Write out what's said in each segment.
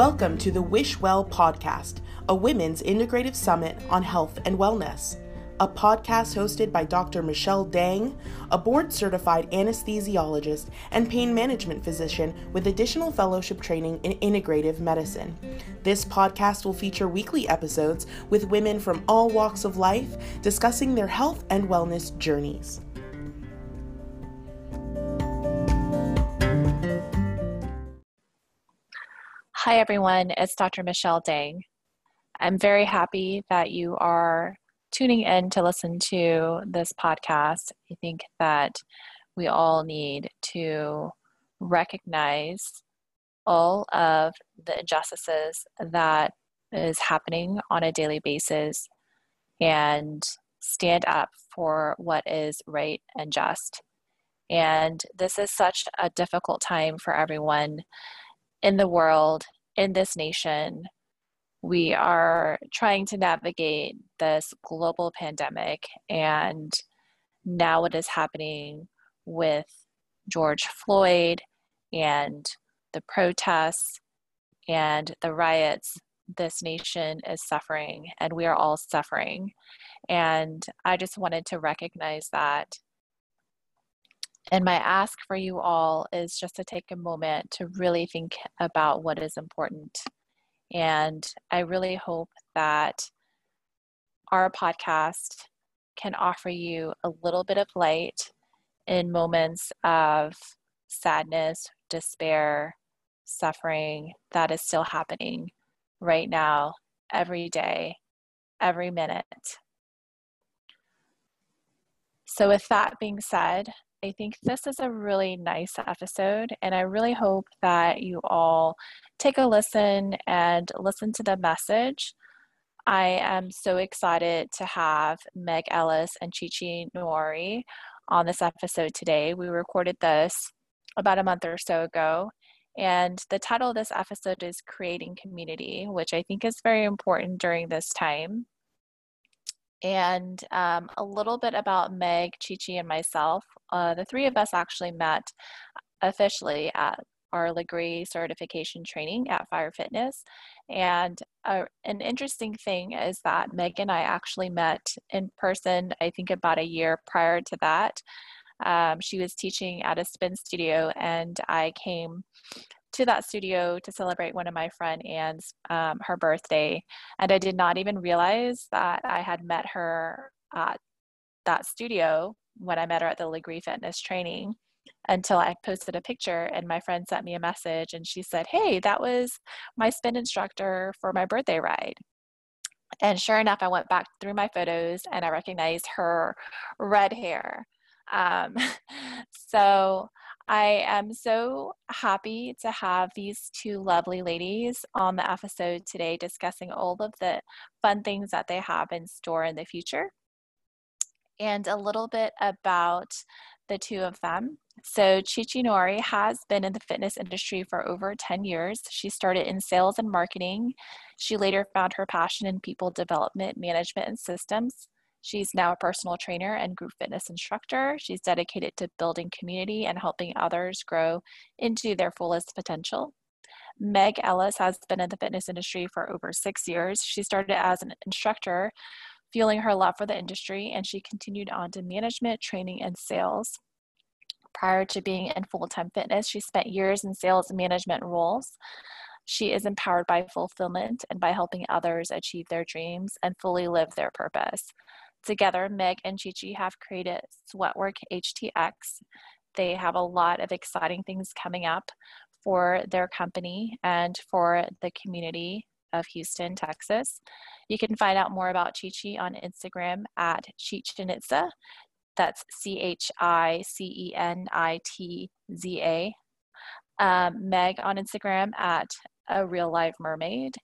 Welcome to the Wish Well podcast, a women's integrative summit on health and wellness. A podcast hosted by Dr. Michelle Dang, a board certified anesthesiologist and pain management physician with additional fellowship training in integrative medicine. This podcast will feature weekly episodes with women from all walks of life discussing their health and wellness journeys. Hi, everyone. It's Dr. Michelle Dang. I'm very happy that you are tuning in to listen to this podcast. I think that we all need to recognize all of the injustices that is happening on a daily basis and stand up for what is right and just. And this is such a difficult time for everyone in the world, in this nation, we are trying to navigate this global pandemic and now what is happening with George Floyd and the protests and the riots. This nation is suffering and we are all suffering. And i just wanted to recognize that and my ask for you all is just to take a moment to really think about what is important. And I really hope that our podcast can offer you a little bit of light in moments of sadness, despair, suffering that is still happening right now, every day, every minute. So, with that being said, I think this is a really nice episode, and I really hope that you all take a listen and listen to the message. I am so excited to have Meg Ellis and Chichi Nwori on this episode today. We recorded this about a month or so ago, and the title of this episode is Creating Community, which I think is very important during this time and um, a little bit about Meg, Chichi, and myself. Uh, the three of us actually met officially at our Lagree certification training at Fire Fitness. And uh, an interesting thing is that Meg and I actually met in person, I think about a year prior to that. Um, she was teaching at a spin studio, and I came to that studio to celebrate one of my friend Anne's um, her birthday, and I did not even realize that I had met her at that studio when I met her at the Lagree Fitness training until I posted a picture and my friend sent me a message and she said, Hey, that was my spin instructor for my birthday ride. And sure enough, I went back through my photos and I recognized her red hair. Um, so I am so happy to have these two lovely ladies on the episode today discussing all of the fun things that they have in store in the future and a little bit about the two of them. So, Chichi Nwori has been in the fitness industry for over 10 years. She started in sales and marketing. She later found her passion in people development, management, and systems. She's now a personal trainer and group fitness instructor. She's dedicated to building community and helping others grow into their fullest potential. Meg Ellis has been in the fitness industry for over six years. She started as an instructor, fueling her love for the industry, and she continued on to management, training, and sales. Prior to being in full time fitness, she spent years in sales management roles. She is empowered by fulfillment and by helping others achieve their dreams and fully live their purpose. Together, Meg and Chichi have created Sweatwork HTX. They have a lot of exciting things coming up for their company and for the community of Houston, Texas. You can find out more about Chichi on Instagram at Chichenitza. That's C H I C E N I T Z A. Um, Meg on Instagram at a real live mermaid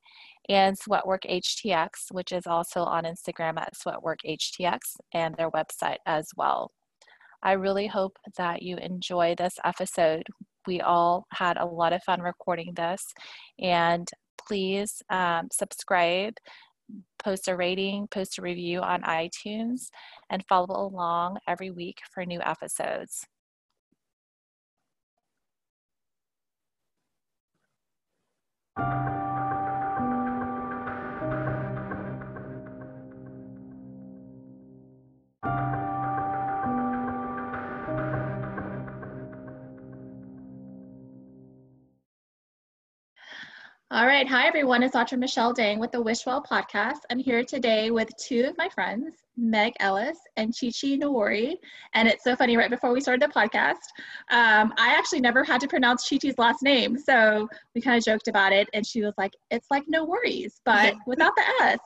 and Sweatwork HTX, which is also on Instagram at Sweatwork HTX and their website as well. I really hope that you enjoy this episode. We all had a lot of fun recording this, and please um, subscribe, post a rating, post a review on iTunes, and follow along every week for new episodes. All right. Hi, everyone. It's Dr. Michelle Dang with the Wishwell podcast. I'm here today with two of my friends, Meg Ellis and Chichi Nwori. And it's so funny, right before we started the podcast, um, I actually never had to pronounce Chichi's last name. So we kind of joked about it. And she was like, it's like no worries, but without the S.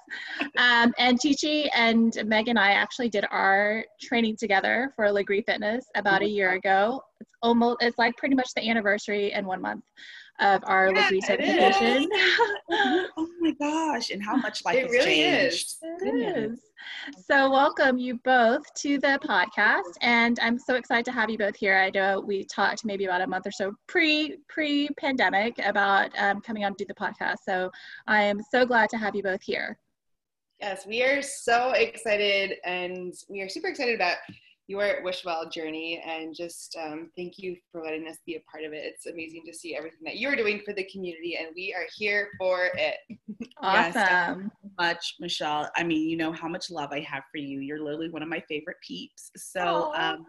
Um, and Chichi and Meg and I actually did our training together for Lagree Fitness about a year ago. It's almost, it's like pretty much the anniversary in one month of our yeah, certification. oh my gosh, and how much life it has really changed. Is. It is. So welcome you both to the podcast and I'm so excited to have you both here. I know we talked maybe about a month or so pre pre pandemic about um, coming on to do the podcast. So I am so glad to have you both here. Yes, we are so excited and we are super excited about your Wishwell journey and just um, thank you for letting us be a part of it. It's amazing to see everything that you're doing for the community and we are here for it. Awesome. Yes, much, Michelle. I mean, you know how much love I have for you. You're literally one of my favorite peeps. So um,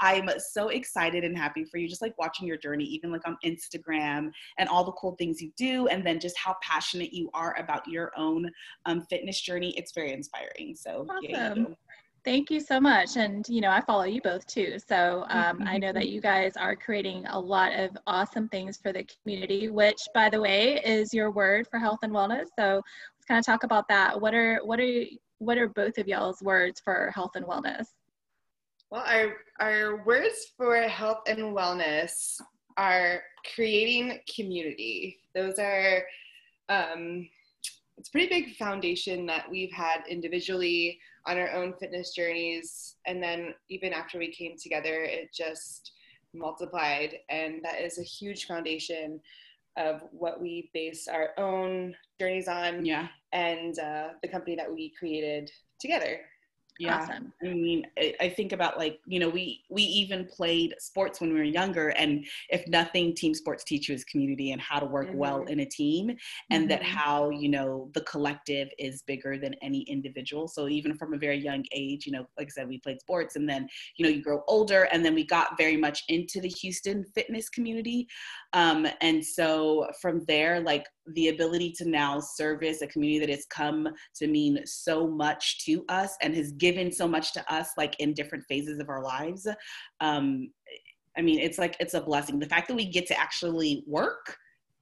I'm so excited and happy for you, just like watching your journey, even like on Instagram and all the cool things you do, and then just how passionate you are about your own um, fitness journey. It's very inspiring. So, awesome. Thank you so much. And, you know, I follow you both too. So um, I know that you guys are creating a lot of awesome things for the community, which, by the way, is your word for health and wellness. So let's kind of talk about that. What are, what are, what are both of y'all's words for health and wellness? Well, our, our words for health and wellness are creating community. Those are, um, it's a pretty big foundation that we've had individually on our own fitness journeys. And then even after we came together, it just multiplied. And that is a huge foundation of what we base our own journeys on yeah. and uh, the company that we created together yeah awesome. i mean i think about like you know we we even played sports when we were younger and if nothing team sports teach you is community and how to work mm-hmm. well in a team and mm-hmm. that how you know the collective is bigger than any individual so even from a very young age you know like i said we played sports and then you know you grow older and then we got very much into the houston fitness community um, and so from there like the ability to now service a community that has come to mean so much to us and has given so much to us like in different phases of our lives um, i mean it's like it's a blessing the fact that we get to actually work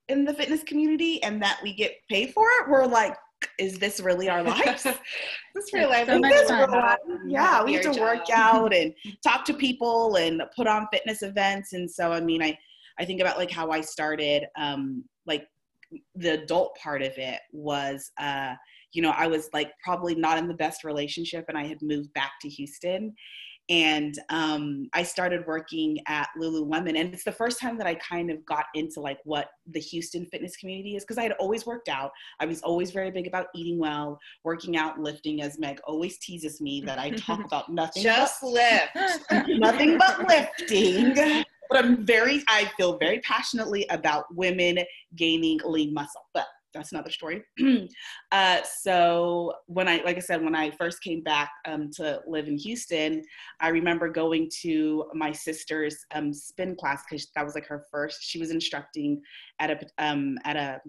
in the fitness community and that we get paid for it we're like is this really our lives? this real life. So this real life. Yeah, we have to work out and talk to people and put on fitness events. And so, I mean, I, I think about like how I started, um, like the adult part of it was uh, you know i was like probably not in the best relationship and i had moved back to houston. And um, i started working at lululemon and it's the first time that i kind of got into like what the houston fitness community is because i had always worked out. I was always very big about eating well working out lifting as meg always teases me that i talk about nothing just but, lift. nothing but lifting but I'm very, I feel very passionately about women gaining lean muscle. But that's another story. uh, so when I, like I said, when I first came back um, to live in Houston, I remember going to my sister's um, spin class because that was like her first. She was instructing at a um, at a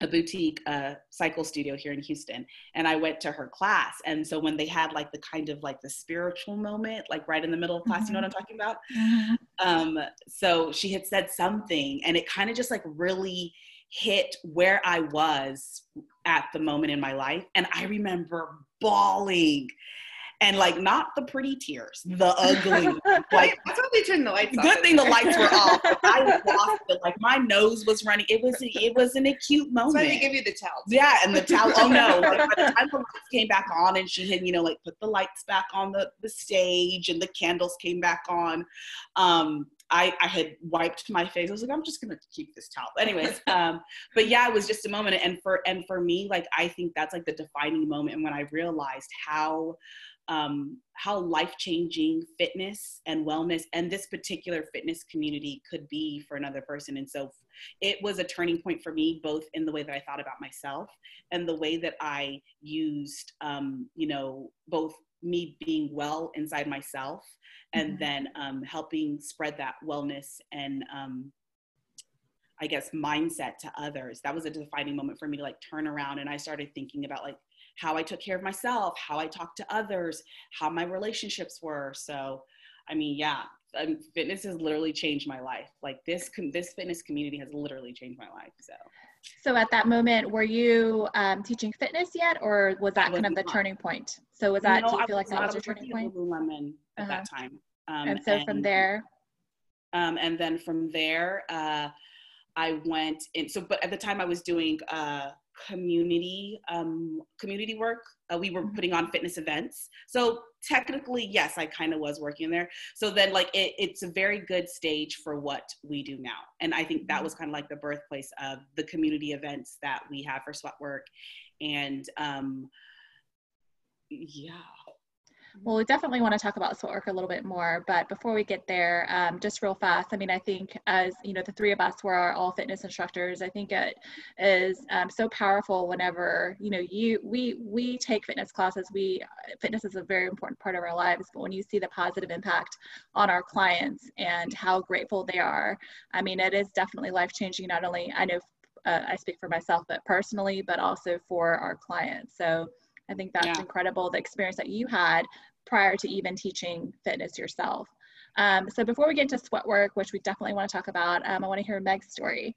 a boutique uh, cycle studio here in Houston, and I went to her class. And so when they had like the kind of like the spiritual moment, like right in the middle of class, mm-hmm. you know what I'm talking about? Mm-hmm. Um, so she had said something, and it kind of just like really hit where I was at the moment in my life. And I remember bawling and like not the pretty tears, the ugly. like that's how they turned the lights off. Good thing the lights were off. I lost it. Like my nose was running. It was it was an acute moment. That's why they give you the towel. Yeah, and the towel. Oh no! Like by the time the lights came back on, and she had you know like put the lights back on the the stage, and the candles came back on. Um, I, I had wiped my face. I was like, I'm just gonna keep this towel. Anyways, um, but yeah, it was just a moment. And for and for me, like I think that's like the defining moment when I realized how um, how life changing fitness and wellness and this particular fitness community could be for another person. And so it was a turning point for me, both in the way that I thought about myself and the way that I used, um, you know, both me being well inside myself and mm-hmm. then um, helping spread that wellness and um, I guess, mindset to others. That was a defining moment for me to like turn around and I started thinking about like how I took care of myself, how I talked to others, how my relationships were. So, I mean, yeah, um, fitness has literally changed my life. Like this, this fitness community has literally changed my life. So. So at that moment, were you um, teaching fitness yet, or was that kind of the not. turning point? So was that? No, do you feel like that was your turning point? Lululemon at uh-huh. that time. Um, and so and, from there. Um, and then from there, uh, I went in. So, but at the time, I was doing uh, community um, community work. Uh, we were mm-hmm. putting on fitness events. So technically, yes, I kind of was working there. So then, like, it, it's a very good stage for what we do now. And I think that mm-hmm. was kind of like the birthplace of the community events that we have for Sweatwork. And um, yeah, well, we definitely want to talk about Sweatwork a little bit more, but before we get there, um, just real fast, I mean, I think as, you know, the three of us were all fitness instructors, I think it is um, so powerful whenever, you know, you, we, we take fitness classes, we, fitness is a very important part of our lives, but when you see the positive impact on our clients and how grateful they are, I mean, it is definitely life-changing, not only, I know uh, I speak for myself, but personally, but also for our clients. So I think that's yeah. incredible, the experience that you had prior to even teaching fitness yourself. Um, so before we get into Sweatwork, which we definitely want to talk about, um, I want to hear Meg's story.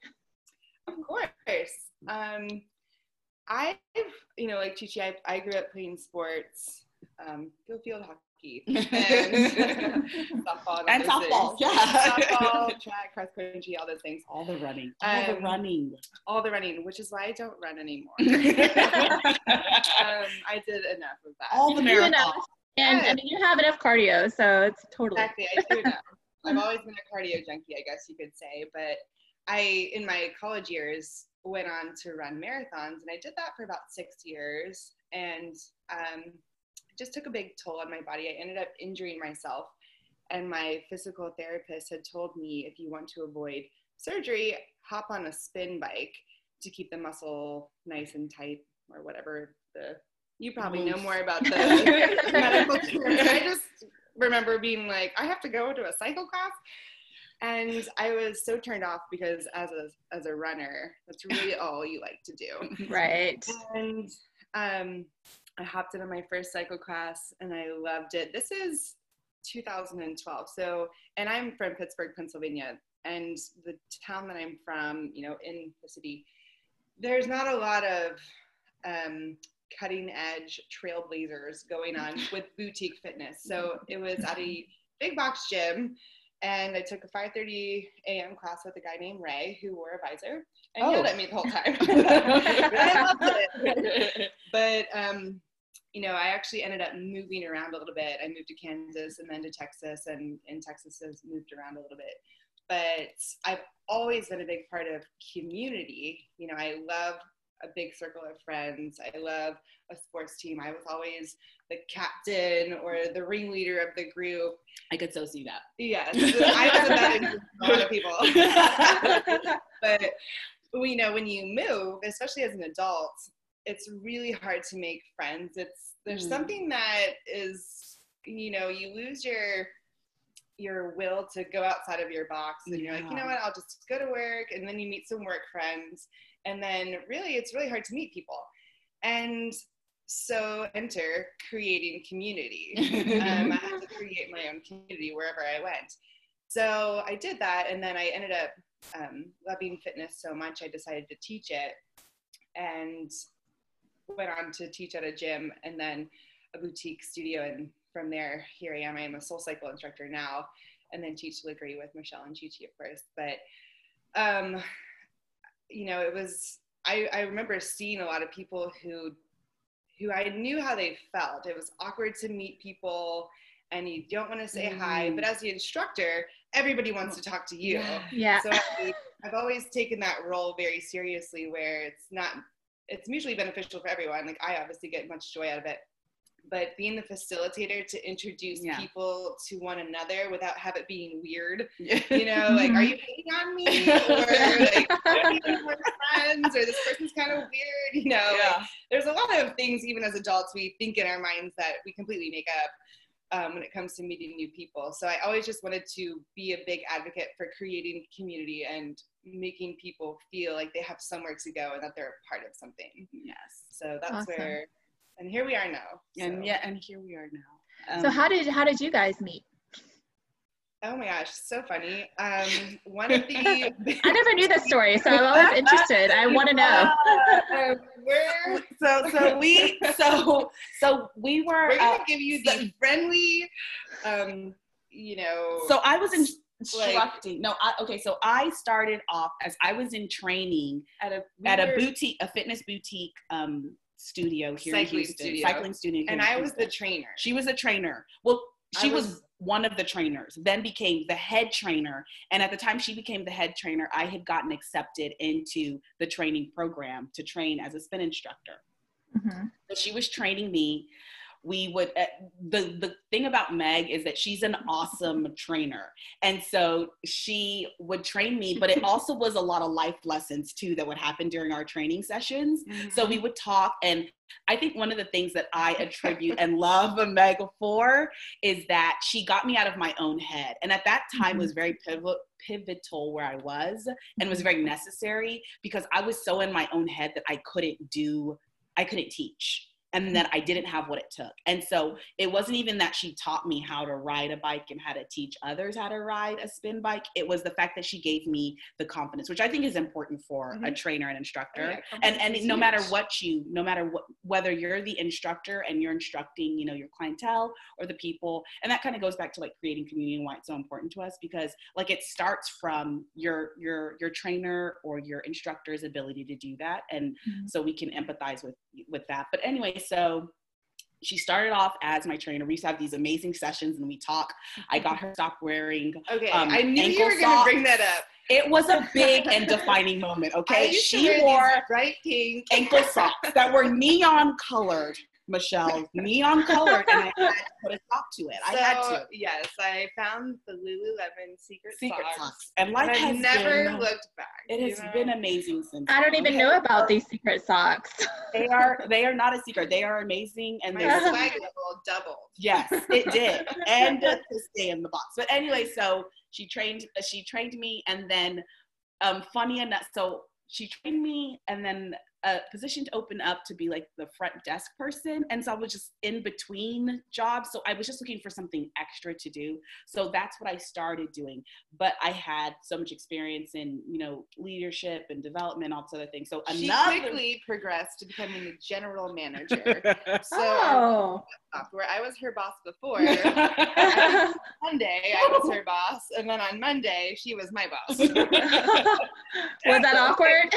Of course. Um, I've, you know, like Chichi, I, I grew up playing sports, um, field hockey, and softball, and, softball, yeah, softball, track, cross country, all those things. All the running, all the um, running, all the running, which is why I don't run anymore. um, I did enough of that. All the marathons. And I mean, you have enough cardio, so it's totally. Exactly, I do know. I've always been a cardio junkie, I guess you could say. But I, in my college years, went on to run marathons, and I did that for about six years, and um, just took a big toll on my body. I ended up injuring myself, and my physical therapist had told me if you want to avoid surgery, hop on a spin bike to keep the muscle nice and tight, or whatever the you probably know more about the medical terms. I just remember being like, I have to go to a cycle class. And I was so turned off because as a as a runner, that's really all you like to do. Right. And um, I hopped into my first cycle class and I loved it. This is 2012. So, and I'm from Pittsburgh, Pennsylvania, and the town that I'm from, you know, in the city, there's not a lot of um, cutting edge trailblazers going on with boutique fitness. So it was at a big box gym and I took a 5:30 a.m. class with a guy named Ray who wore a visor and oh. yelled at me the whole time. I loved it. But um, you know, I actually ended up moving around a little bit. I moved to Kansas and then to Texas, and in Texas has moved around a little bit. But I've always been a big part of community. You know, I love a big circle of friends. I love a sports team. I was always the captain or the ringleader of the group. I could so see that. Yes, I was that in a lot of people. but you know, when you move, especially as an adult, it's really hard to make friends. It's there's mm. something that is, you know, you lose your your will to go outside of your box and yeah. you're like you know what i'll just go to work and then you meet some work friends and then really it's really hard to meet people and so enter creating community. Um, i had to create my own community wherever i went. So i did that and then i ended up um, loving fitness so much i decided to teach it and went on to teach at a gym and then a boutique studio and from there here i am. I am a SoulCycle instructor now and then teach Lagree with michelle and chi chi of course. But um, you know, it was I, I remember seeing a lot of people who who I knew how they felt. It was awkward to meet people and you don't want to say mm. hi, but as the instructor, everybody wants to talk to you. Yeah. So I, I've always taken that role very seriously where it's not it's mutually beneficial for everyone. Like I obviously get much joy out of it, but being the facilitator to introduce yeah. people to one another without have it being weird. You know, like, are you hating on me? Or like, are friends? Or this person's kind of weird. You know, yeah. like, there's a lot of things, even as adults, we think in our minds that we completely make up. um, when it comes to meeting new people. So I always just wanted to be a big advocate for creating community and making people feel like they have somewhere to go and that they're a part of something. Yes. So that's Awesome. where, and here we are now. And So- yeah, and here we are now. so Um, how did how did you guys meet? Oh my gosh, so funny. Um, one of the I never knew this story, so I'm always interested. I want to know. uh, we're so so we so so we were we're uh, gonna give you the friendly, um, you know. so I was in, Like- instructing. no, I, okay. So I started off as I was in training at a at a boutique, a fitness boutique um, studio here in Houston, studio. cycling studio. and I was the trainer. She was a trainer. Well, she was, was- one of the trainers, then became the head trainer. And at the time she became the head trainer, I had gotten accepted into the training program to train as a spin instructor. Mhm. So she was training me. We would uh, the the thing about Meg is that she's an awesome trainer, and so she would train me. But it also was a lot of life lessons too that would happen during our training sessions. So mm-hmm. we would talk, and I think one of the things that I attribute and love Meg for is that she got me out of my own head, and at that time was mm-hmm. very pivotal pivotal where I was, and was very mm-hmm. necessary because I was so in my own head that I couldn't do, I couldn't teach. And that I didn't have what it took. And so it wasn't even that she taught me how to ride a bike and how to teach others how to ride a spin bike. It was the fact that she gave me the confidence, which I think is important for a Mhm. trainer and Oh, instructor yeah, and and no matter what you no matter what whether you're the instructor and you're instructing you know your clientele or the people and that kind of goes back to like creating community and why it's so important to us because like it starts from your your your trainer or your instructor's ability to do that and Mhm. so we can empathize with with that but anyway so she started off as my trainer. We used to have these amazing sessions and we talk. I got her stop wearing. Okay, um, I knew you were gonna bring that up. It was a big and defining moment. Okay, to she wore bright pink. ankle socks that were neon colored, Michelle, neon color, and I had to put a sock to it. I had to. Yes, I found the Lululemon secret, Secret socks. socks. And And life I've never been, looked back. it has know? been amazing since. I don't even then. know about these secret socks. They are they are not a secret. They are amazing and My they're swag level doubled. Yes, it did, and to stay in the box. But anyway, so she trained. She trained me, and then, um, funny enough, so she trained me, and then a position to open up to be like the front desk person, and so I was just in between jobs. So I was just looking for something extra to do. So that's what I started doing. But I had so much experience in you know leadership and development, all this other things. So She another. quickly progressed to becoming the general manager. So oh. Uh, where I was her boss before, Monday I was her boss, and then on Monday she was my boss. Was that awkward?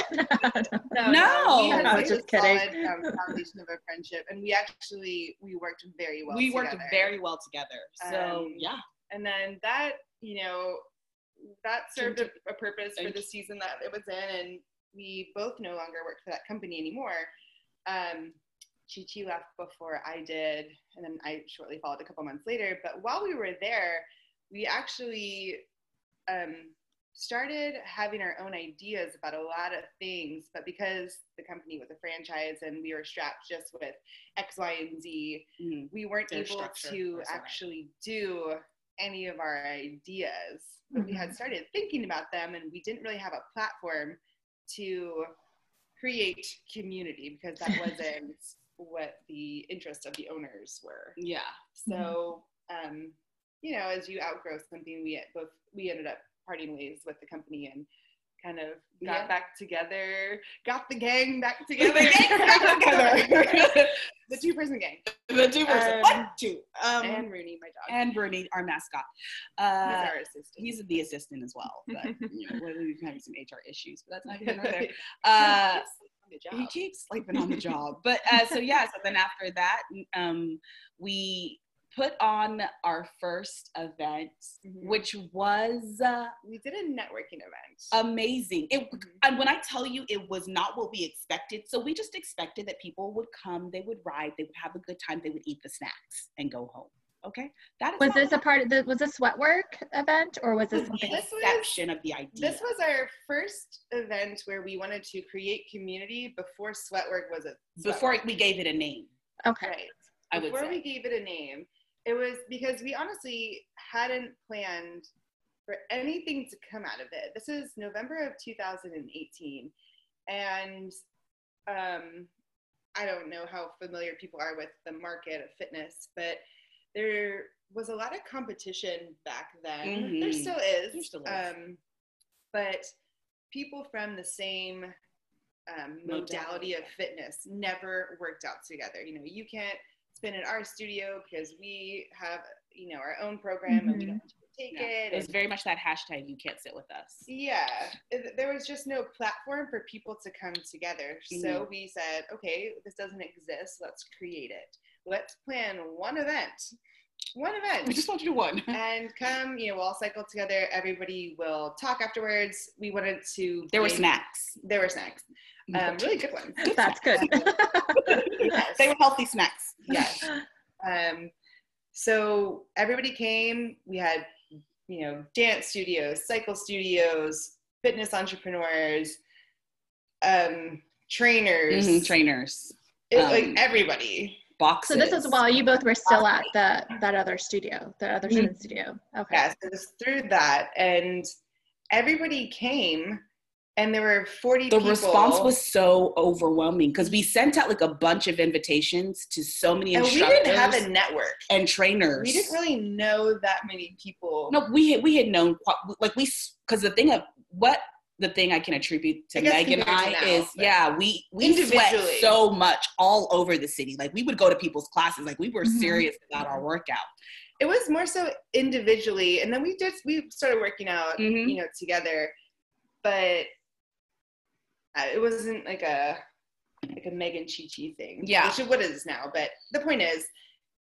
No. we had I such just kidding. solid um, foundation of a friendship, and we actually we worked very well. we worked together. very well together. So Um, yeah. and then that you know that served a, a purpose for the season that it was in and we both no longer work for that company anymore um chi chi left before i did and then i shortly followed a couple months later but while we were there we actually um started having our own ideas about a lot of things but because the company was a franchise and we were strapped just with x y and z Mhm. we weren't Their able to was all right. actually do any of our ideas but we had started thinking about them and we didn't really have a platform to create community because that wasn't what the interests of the owners were Yeah. so um, you know as you outgrow something we both we ended up parting ways with the company and kind of got Yeah. back together got the gang back together The gang back together. the two person gang The two person. Um, what two? Um, and Rooney my dog and Rooney, our mascot. He's Uh, our assistant. he's the assistant as well, but you know, we're we're having some HR issues, but that's not even there. Uh, he keeps sleeping on the job. But uh, so yeah, so then after that, um, we put on our first event, Mhm. which was uh, we did a networking event. amazing. It Mhm. and when I tell you it was not what we expected, so we just expected that people would come, they would ride, they would have a good time, they would eat the snacks and go home. Okay, that is Was this a part of the was this sweatwork event or was this the something This was- inception of the idea. This was our first event where we wanted to create community before Sweatwork was a before Sweatwork. we gave it a name. okay. right. I would before say. we gave it a name, it was because we honestly hadn't planned for anything to come out of it. This is November of 2018, and um, I don't know how familiar people are with the market of fitness, but there was a lot of competition back then. There Mhm. still is. There still is. Um, but people from the same um, modality of fitness never worked out together. You know, you can't spin in our studio because we have, you know, our own program and we don't take Yeah. it. It was and- very much that hashtag you can't sit with us. yeah, it- there was just no platform for people to come together. So Mhm. we said, okay, this doesn't exist. Let's create it. Let's plan one event, one event, We just want you to do one. and come. You know, we'll all cycle together. Everybody will talk afterwards. We wanted to. There were snacks. There were snacks. Um, really good ones. That's good. Yes. They were healthy snacks. Yes. Um, so everybody came. We had, you know, dance studios, cycle studios, fitness entrepreneurs, um, trainers, Mhm, Trainers, it- um, like everybody. boxes. So this is while you both were still at the that other studio, the other Mhm. student studio. Okay. Yes, it was through that, and everybody came, and there were forty. the people. response was so overwhelming because we sent out like a bunch of invitations to so many and we didn't have a network. and trainers. We didn't really know that many people. No, we had we had known like we because the thing of what the thing I can attribute to Meg and I now, is yeah we we sweat so much all over the city like we would go to people's classes like we were Mhm. serious about our workout. it was more so individually and then we just we started working out Mhm. you know together but Uh, it wasn't like a like a megan chi chi thing Yeah. which is what it is now but the point is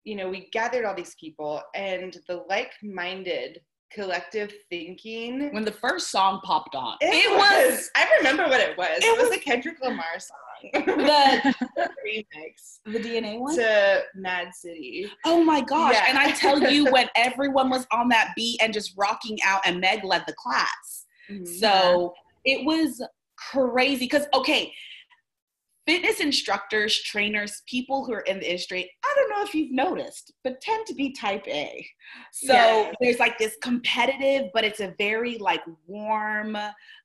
you know we gathered all these people and the like-minded collective thinking When the first song popped on, it, was, i remember what it was it, It was, was- a kendrick lamar song the remix the DNA one. to mad city Oh my gosh. Yeah. And I tell you, when everyone was on that beat and just rocking out, and Meg led the class. Mm-hmm. So it was crazy. Because, okay, fitness instructors, trainers, people who are in the industry, I don't know if you've noticed, but tend to be type A. So Yeah. there's like this competitive, but it's a very like warm,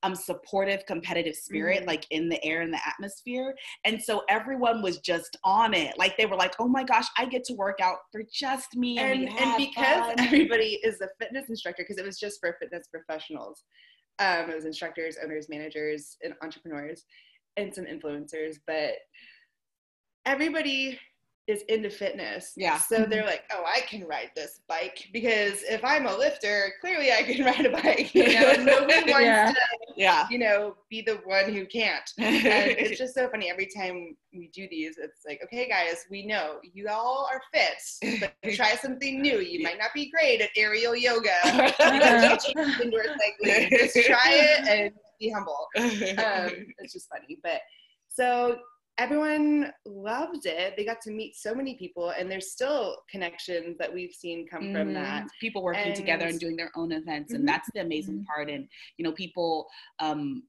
um, supportive, competitive spirit, Mhm. like in the air and the atmosphere. And so everyone was just on it. Like they were like, oh my gosh, I get to work out for just me. And, and, and because fun." everybody is a fitness instructor because it was just for fitness professionals um, it was instructors owners managers and entrepreneurs and some influencers but everybody is into fitness. Yeah. so they're like oh i can ride this bike because if i'm a lifter clearly i can ride a bike you know? Nobody wants Yeah. to yeah. you know be the one who can't. And it's just so funny every time we do these it's like okay guys we know you all are fit but try something new. You might not be great at aerial yoga. Indoor cycling. Just try it and be humble. Um, it's just funny but so everyone loved it they got to meet so many people and there's still connections that we've seen come from that people working together and And- doing their own events Mhm. and that's the amazing Mhm. part and you know people um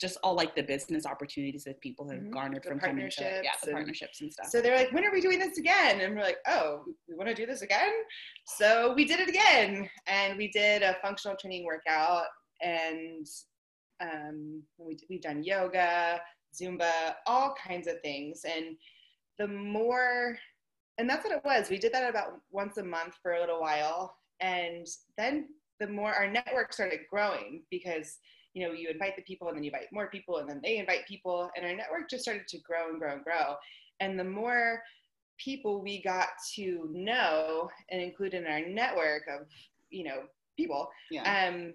just all like the business opportunities that people have Mhm. garnered The from coming to yeah the and- partnerships and stuff So they're like, when are we doing this again? And we're like, oh, we want to do this again? So we did it again. And we did a functional training workout. And um, we, we've done yoga, Zumba, all kinds of things. And the more, and that's what it was. We did that about once a month for a little while. And then the more our network started growing because you know, you invite the people and then you invite more people and then they invite people and our network just started to grow and grow and grow. And the more people we got to know and include in our network of, you know, people, yeah um,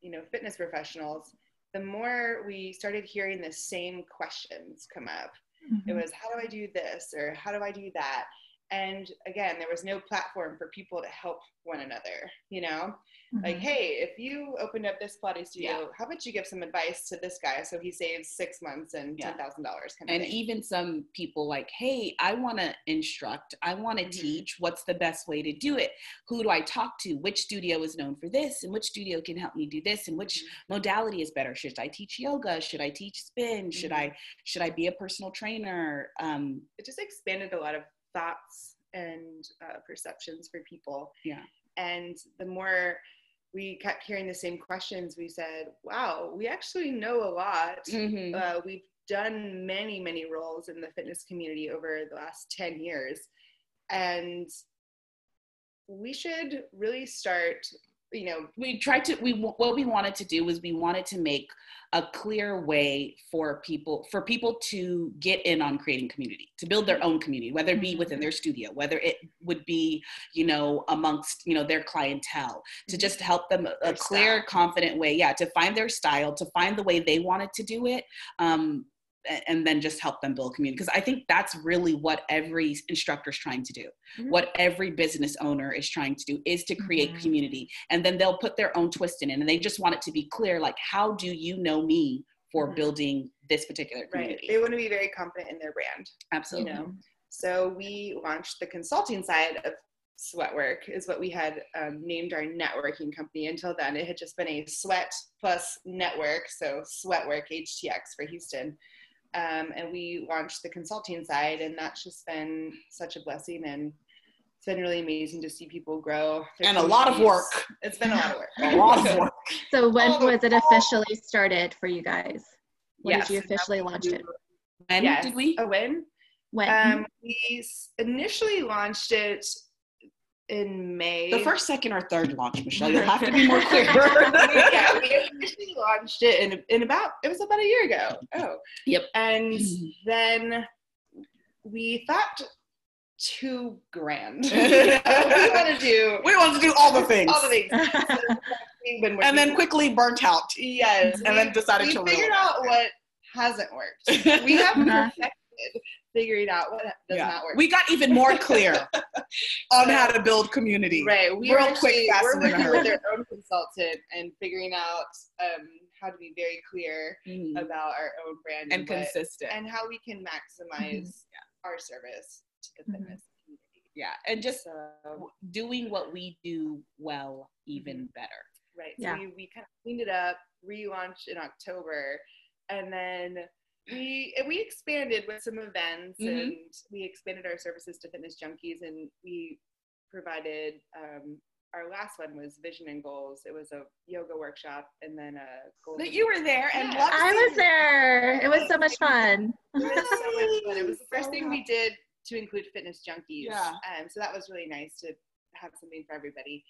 you know, fitness professionals, the more we started hearing the same questions come up. It mm-hmm. was, how do I do this? Or how do I do that? And again, there was no platform for people to help one another, you know? Like, hey, if you opened up this Pilates studio, Yeah. how about you give some advice to this guy so he saves six months and ten thousand dollars kind of and thing. even some people like hey i want to instruct i want to Mhm. teach what's the best way to do it? Who do i talk to? Which studio is known for this? And which studio can help me do this? And which Mm-hmm. modality is better? Should i teach yoga? Should i teach spin? Should i should i be a personal trainer? Um it just expanded a lot of thoughts and uh, perceptions for people. Yeah. And the more we kept hearing the same questions, we said, wow, we actually know a lot. Mhm. Uh, we've done many, many roles in the fitness community over the last 10 years. And we should really start, you know, we tried to we what we wanted to do was we wanted to make a clear way for people for people to get in on creating community to build their own community whether it be within their studio whether it would be you know amongst you know their clientele to just help them a, a clear confident way yeah to find their style to find the way they wanted to do it um and then just help them build community because i think that's really what every instructor is trying to do Mhm. what every business owner is trying to do is to create Mhm. community and then they'll put their own twist in it and they just want it to be clear like how do you know me for Mhm. building this particular right? community They want to be very confident in their brand. absolutely you know so we launched the consulting side of sweatwork is what we had um, named our networking company until then it had just been a sweat plus network so sweatwork htx for houston um, and we launched the consulting side and that's just been such a blessing and it's been really amazing to see people grow and a lot of work it's been a lot of work a lot of work So when All was it officially started for you guys? When Yes, did you officially launch it? when yes. did we a win When? um, we initially launched it in may the first second or third launch michelle you'll have to be more clear yeah, we initially launched it in, in about it was about a year ago. Oh, Yep. And then we thought too grand. we want to do we want to do all the things all the things. So and then quickly burnt out yes, and then decided we to figured reel out what hasn't worked. We have perfected figuring out what does Yeah. not work. we got even more clear on how to build community Right. We Real are quick, actually, fast, we're and in a working with their own consultant and figuring out um, how to be very clear Mhm. about our own brand and what- consistent and how we can maximize our service to the fitness community. yeah and just So, doing what we do well even better right. Yeah. So we, we kind of cleaned it up, relaunched in October, and then we and we expanded with some events Mhm. and we expanded our services to fitness junkies and we provided um, our last one was vision and goals. It was a yoga workshop and then a goals. that you were there and Yeah. I was there. It was so much fun. It was so much fun. It was the first So thing we did to include fitness junkies. Yeah. Um, so that was really nice to have something for everybody.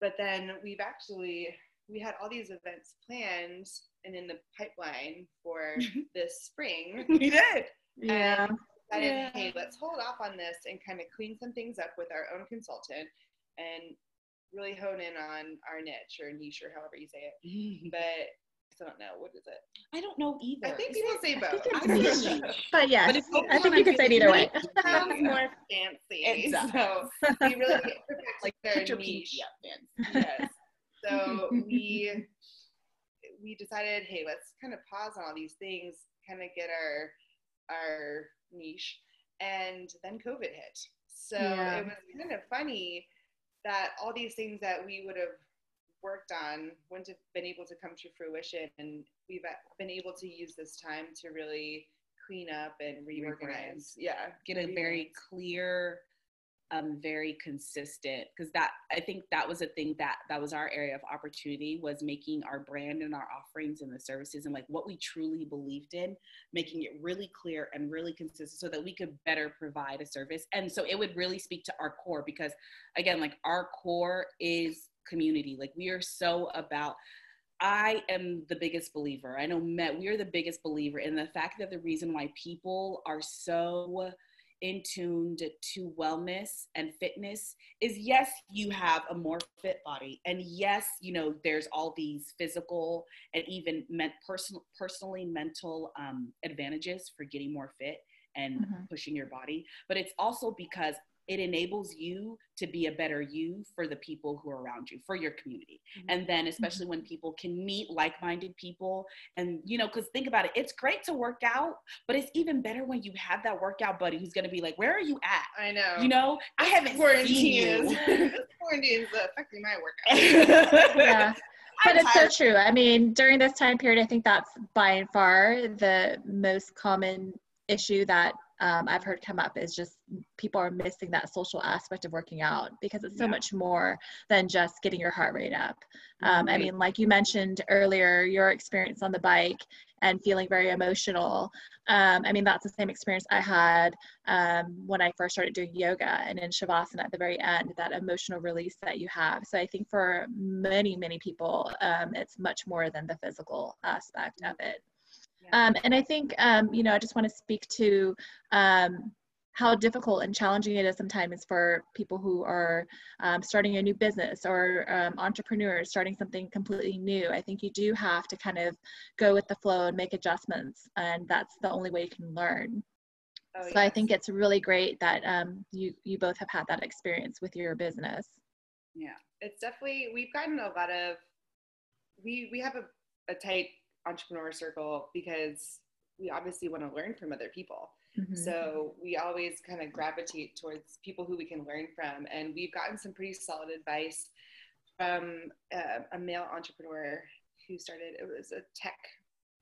But then we've actually we had all these events planned and in the pipeline for this spring. we did Yeah. Decided, Yeah. hey, let's hold off on this and kind of clean some things up with our own consultant and really hone in on our niche or niche or however you say it. But I don't know what is it. I don't know either I think Is people it- say I both. think it's I niche. But yes, But if I think you can say it either way. sounds more fancy. So we really perfect like their put your niche. pinky Yes. So we we decided, hey, let's kind of pause on all these things, kind of get our our niche, and then COVID hit. So Yeah. it was kind of funny that all these things that we would have worked on wouldn't have been able to come to fruition, and we've been able to use this time to really clean up and reorganize. Yeah, get a very clear um very consistent because that i think that was a thing that that was our area of opportunity was making our brand and our offerings and the services and like what we truly believed in making it really clear and really consistent so that we could better provide a service and so it would really speak to our core because again like our core is community like we are so about I am the biggest believer. I know Meg, we are the biggest believer in the fact that the reason why people are so in tuned to wellness and fitness is yes, you have a more fit body. And yes, you know, there's all these physical and even meant personal, personally mental um, advantages for getting more fit and Mhm. pushing your body. But it's also because it enables you to be a better you for the people who are around you, for your community. Mhm. And then, especially when people can meet like minded people, and you know, because think about it, it's great to work out, but it's even better when you have that workout buddy who's gonna be like, Where are you at? I know. You know, I haven't seen quarantine is you. this quarantine is affecting my workout. Yeah. But it's so true. I mean, during this time period, I think that's by and far the most common issue that um, I've heard come up is just people are missing that social aspect of working out because it's so Yeah. much more than just getting your heart rate up. Um, I mean, like you mentioned earlier, your experience on the bike and feeling very emotional. Um, I mean, that's the same experience I had um, when I first started doing yoga and in Shavasana at the very end, that emotional release that you have. So I think for many, many people, um, it's much more than the physical aspect of it. Um, and I think, um, you know, I just want to speak to um, how difficult and challenging it is sometimes for people who are um, starting a new business or um, entrepreneurs starting something completely new. I think you do have to kind of go with the flow and make adjustments, and that's the only way you can learn. Oh, so I think it's really great that um, you you both have had that experience with your business. Yeah. it's definitely we've gotten a lot of we we have a, a tight entrepreneur circle because we obviously want to learn from other people Mhm. so we always kind of gravitate towards people who we can learn from and we've gotten some pretty solid advice from uh, a male entrepreneur who started it was a tech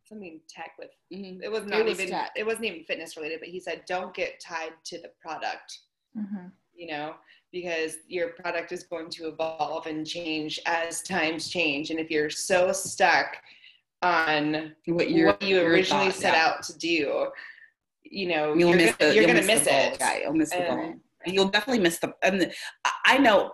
something tech with Mhm. it was not was even tech. it wasn't even fitness related but he said don't get tied to the product Mhm. you know, because your product is going to evolve and change as times change. And if you're so stuck on What, what you originally thought, set yeah. out to do, you know, You'll you're miss gonna, the. you're gonna miss, the goal. it. Yeah, you'll miss the goal. You'll definitely miss the. And I- I know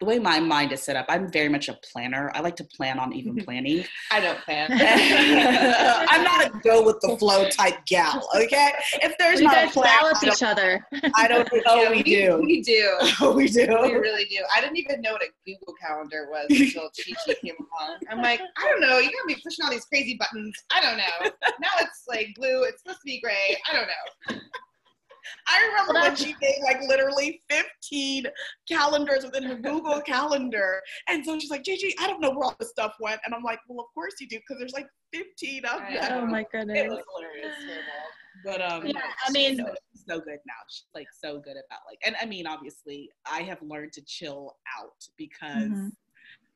the way my mind is set up. I'm very much a planner. I like to plan on even planning. I don't plan. I'm not a go with the flow type gal. Okay, if there's You not a plan, balance each other. I don't know. Yeah, we do. We do. Oh, we do. We really do. I didn't even know what a Google Calendar was until Chi Chi came along. I'm like, I don't know. You got me pushing all these crazy buttons. I don't know. Now it's like blue. It's supposed to be gray. I don't know. I remember when she made like literally 15 calendars within her Google Calendar. And so she's like, Gigi, I don't know where all this stuff went. And I'm like, well, of course you do, because there's like 15 of them. oh my goodness. It goodness. was hilarious. But um, Yeah, I mean- so, she's so good now. She's like so good about like, and I mean, obviously, I have learned to chill out because, Mhm.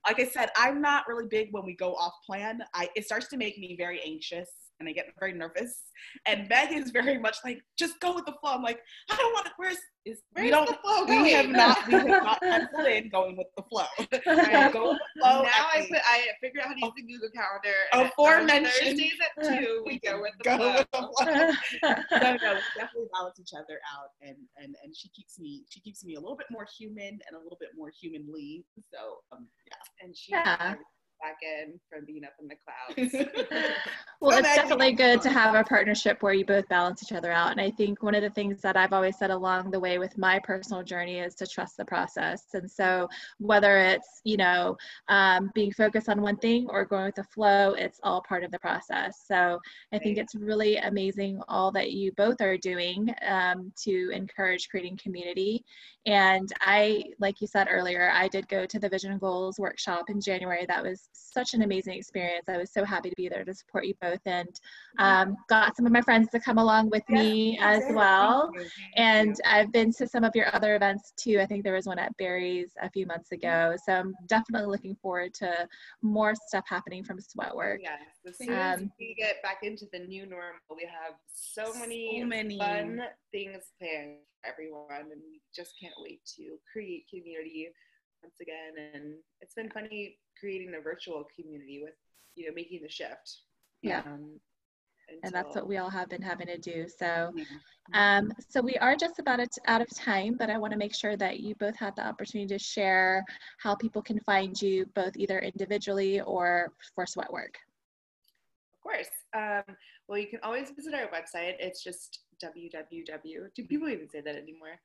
like I said, I'm not really big when we go off plan. I it starts to make me very anxious and I get very nervous. And Meg is very much like, just go with the flow. I'm like, I don't want to. Where's is we Where's don't. the flow we have not. We have not penciled in going with the flow. Right. go with the flow. now I the- put I figured out how to use the Google Calendar. and Aforementioned. on Thursdays at two, we go with the go flow. with the flow. no, no, we definitely balance each other out, and and and she keeps me she keeps me a little bit more human and a little bit more humanly. So um, and she Yeah. back in from being up in the clouds. Well, it's definitely good to have a partnership where you both balance each other out. And I think one of the things that I've always said along the way with my personal journey is to trust the process. And so, whether it's, you know, um, being focused on one thing or going with the flow, it's all part of the process. So, I think it's really amazing all that you both are doing um, to encourage creating community. And I, like you said earlier, I did go to the Vision Goals workshop in January. That was such an amazing experience. I was so happy to be there to support you both and um, got some of my friends to come along with me as well. And I've been to some of your other events too. I think there was one at Barry's a few months ago. So I'm definitely looking forward to more stuff happening from Sweatwork. Yes, as soon as Um, we get back into the new normal, we have so many, So many. fun things planned for everyone, and we just can't wait to create community once again. And it's been funny creating a virtual community with you know making the shift. Yeah. Um, And that's what we all have been having to do. So, Yeah. um, so we are just about it- out of time, but I want to make sure that you both have the opportunity to share how people can find you both either individually or for Sweatwork. Of course. Um, well, you can always visit our website. It's just www. Do people even say that anymore?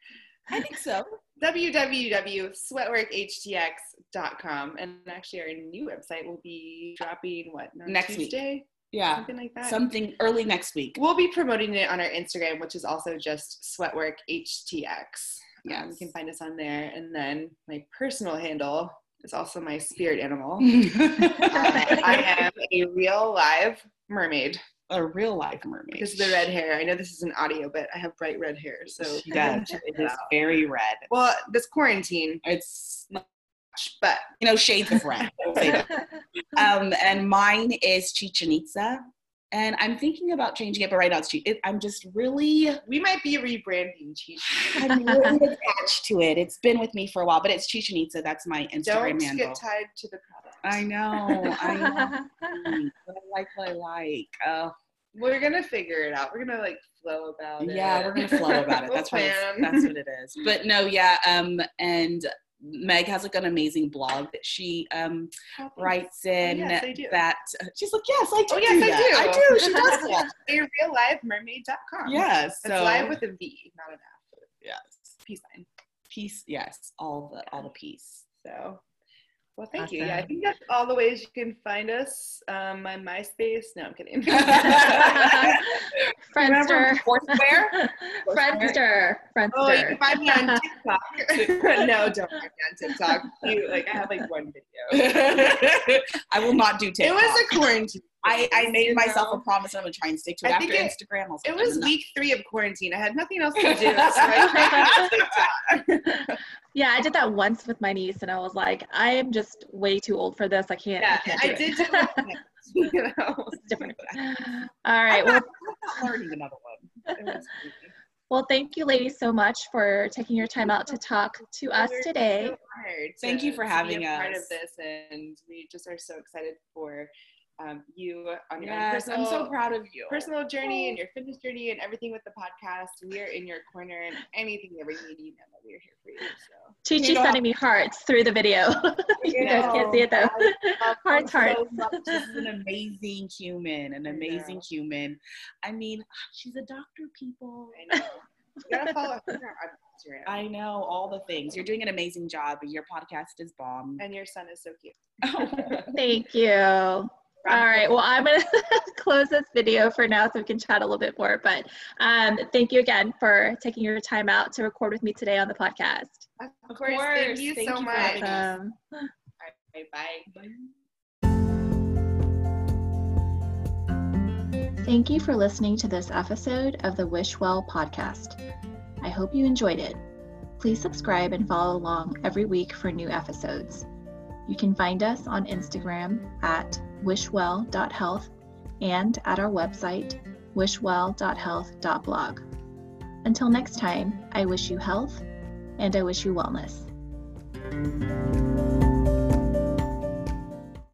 I think so. www.sweatworkhtx.com. And actually, our new website will be dropping what Next week. Yeah, something like that. something early next week. we'll be promoting it on our Instagram, which is also just Sweatwork HTX. Um, you can find us on there. And then my personal handle is also my spirit animal. Uh, I am a real live mermaid a real life mermaid. This is the red hair. I know this is an audio, but I have bright red hair. So does. It is very red. well, this quarantine, It's but you know shades of red. Um, and mine is Chichen Itza. and I'm thinking about changing it, but right now it's cheap. It, I'm just really, We might be rebranding Cheech. I'm really attached to it. It's been with me for a while, but it's Chichanitza. That's my Instagram Don't handle. get tied to the product. I know, I know. but I like what I like. Uh, We're gonna figure it out. We're gonna like flow about it. yeah, we're gonna flow about it. We'll That's what it's, that's what it is. But no, yeah. Um, and Meg has like an amazing blog that she um Oh, writes in yes, I do. that she's like, yes, I do. Oh, yes, do I that. do. I do. She does that. A real live mermaid.com. yes. It's live with a V, not an F. yes, Peace sign. peace. Yes, all the all the peace. So, well, thank you. Yeah, I think that's all the ways you can find us. Um, my MySpace. No, I'm kidding. Friendster. Foursquare? Friendster. Friendster. oh, you can find me on TikTok. no, don't find me on TikTok. You, like, I have like one video. I will not do TikTok. It was a quarantine. I, I made myself know? a promise I'm gonna try and stick to it I after think it- Instagram. I was It was "I'm week three of quarantine. I had nothing else to do. So I yeah, I did that once with my niece, and I was like, I am just way too old for this. I can't. Yeah, I, can't do I did do it. You know, different. All right. I'm Well, not, I'm not learning another one. it was well, thank you, ladies, so much for taking your time out to talk to us today. so Thank to- you for to be having us. Part of this, and we just are so excited for um, you on your Yes, personal, I'm so proud of you. personal journey and your fitness journey and everything with the podcast. We are in your corner, and anything you ever need, you know that we are here for you. So Chichi sending me hearts through the video. you guys can't see it though. Hearts, hearts. so much. She's an amazing human, an amazing know. human. I mean, she's a doctor, people. I know. You gotta follow her. I know all the things. You're doing an amazing job. Your podcast is bomb. and your son is so cute. Thank you. All right. Well, I'm going to close this video for now so we can chat a little bit more. But um, thank you again for taking your time out to record with me today on the podcast. Of course. Thank you Thank so you much. having us. Um, bye. Thank you for listening to this episode of the Wish Well podcast. I hope you enjoyed it. Please subscribe and follow along every week for new episodes. You can find us on Instagram at wishwell.health and at our website, wishwell.health.blog. Until next time, I wish you health and I wish you wellness.